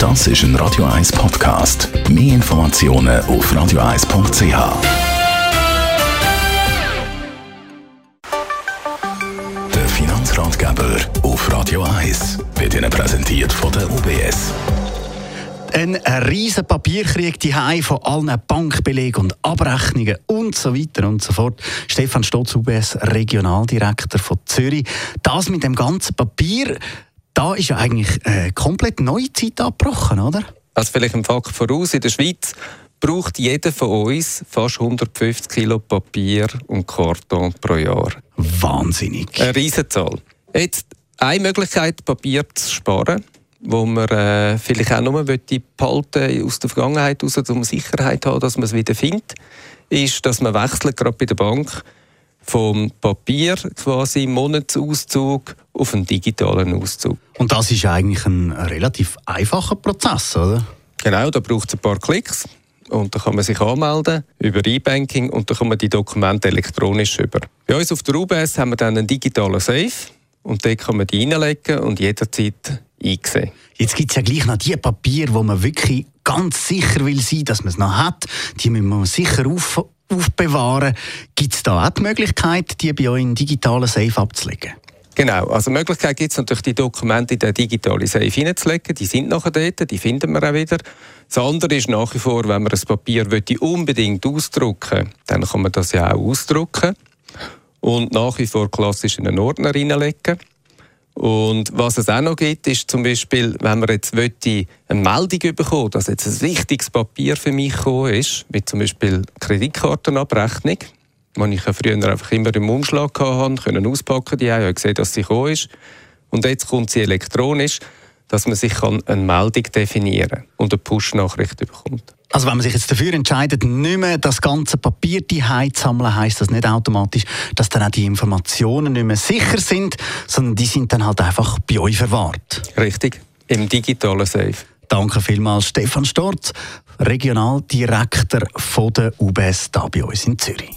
Das ist ein Radio 1 Podcast. Mehr Informationen auf radio1.ch. Der Finanzratgeber auf Radio 1 wird Ihnen präsentiert von der UBS. Ein riesen Papierkrieg die von allen Bankbelegen und Abrechnungen und so weiter und so fort. Stefan Stotz, UBS Regionaldirektor von Zürich. Das mit dem ganzen Papier, da ist ja eigentlich eine komplett neue Zeit abgebrochen, oder? Also vielleicht ein Fakt voraus, in der Schweiz braucht jeder von uns fast 150 Kilo Papier und Karton pro Jahr. Wahnsinnig. Eine Riesenzahl. Jetzt eine Möglichkeit, Papier zu sparen, wo man äh, vielleicht auch nur behalten aus der Vergangenheit heraus, um Sicherheit zu haben, dass man es wieder findet, ist, dass man wechselt, gerade bei der Bank, vom Papier quasi Monatsauszug auf einen digitalen Auszug. Und das ist eigentlich ein relativ einfacher Prozess, oder? Genau, da braucht es ein paar Klicks und da kann man sich anmelden über E-Banking und dann kann man die Dokumente elektronisch über. Bei uns auf der UBS haben wir dann einen digitalen Safe und dort kann man die reinlegen und jederzeit eingesehen. Jetzt gibt es ja gleich noch die Papiere, wo man wirklich ganz sicher will sein, dass man es noch hat. Die müssen wir sicher auf, aufbewahren. Gibt es da auch die Möglichkeit, die bei euch in digitalen Safe abzulegen? Genau, also Möglichkeit gibt es natürlich, die Dokumente in den digitalen Safe hineinzulegen. Die sind nachher dort, die finden wir auch wieder. Das andere ist nach wie vor, wenn man ein Papier unbedingt ausdrucken dann kann man das ja auch ausdrucken und nach wie vor klassisch in einen Ordner hineinlegen. Und was es auch noch gibt, ist zum Beispiel, wenn man jetzt möchte, eine Meldung bekommen dass jetzt ein wichtiges Papier für mich gekommen ist, wie zum Beispiel Kreditkartenabrechnung, die ich ja früher einfach immer im Umschlag hatte, können auspacken die ich gesehen, dass sie gekommen ist. Und jetzt kommt sie elektronisch, dass man sich eine Meldung definieren kann und eine Push-Nachricht bekommt. Also wenn man sich jetzt dafür entscheidet, nicht mehr das ganze Papier die zu sammeln, heisst das nicht automatisch, dass dann auch die Informationen nicht mehr sicher sind, sondern die sind dann halt einfach bei euch verwahrt. Richtig, im digitalen Safe. Danke vielmals, Stefan Storz, Regionaldirektor von der UBS hier bei uns in Zürich.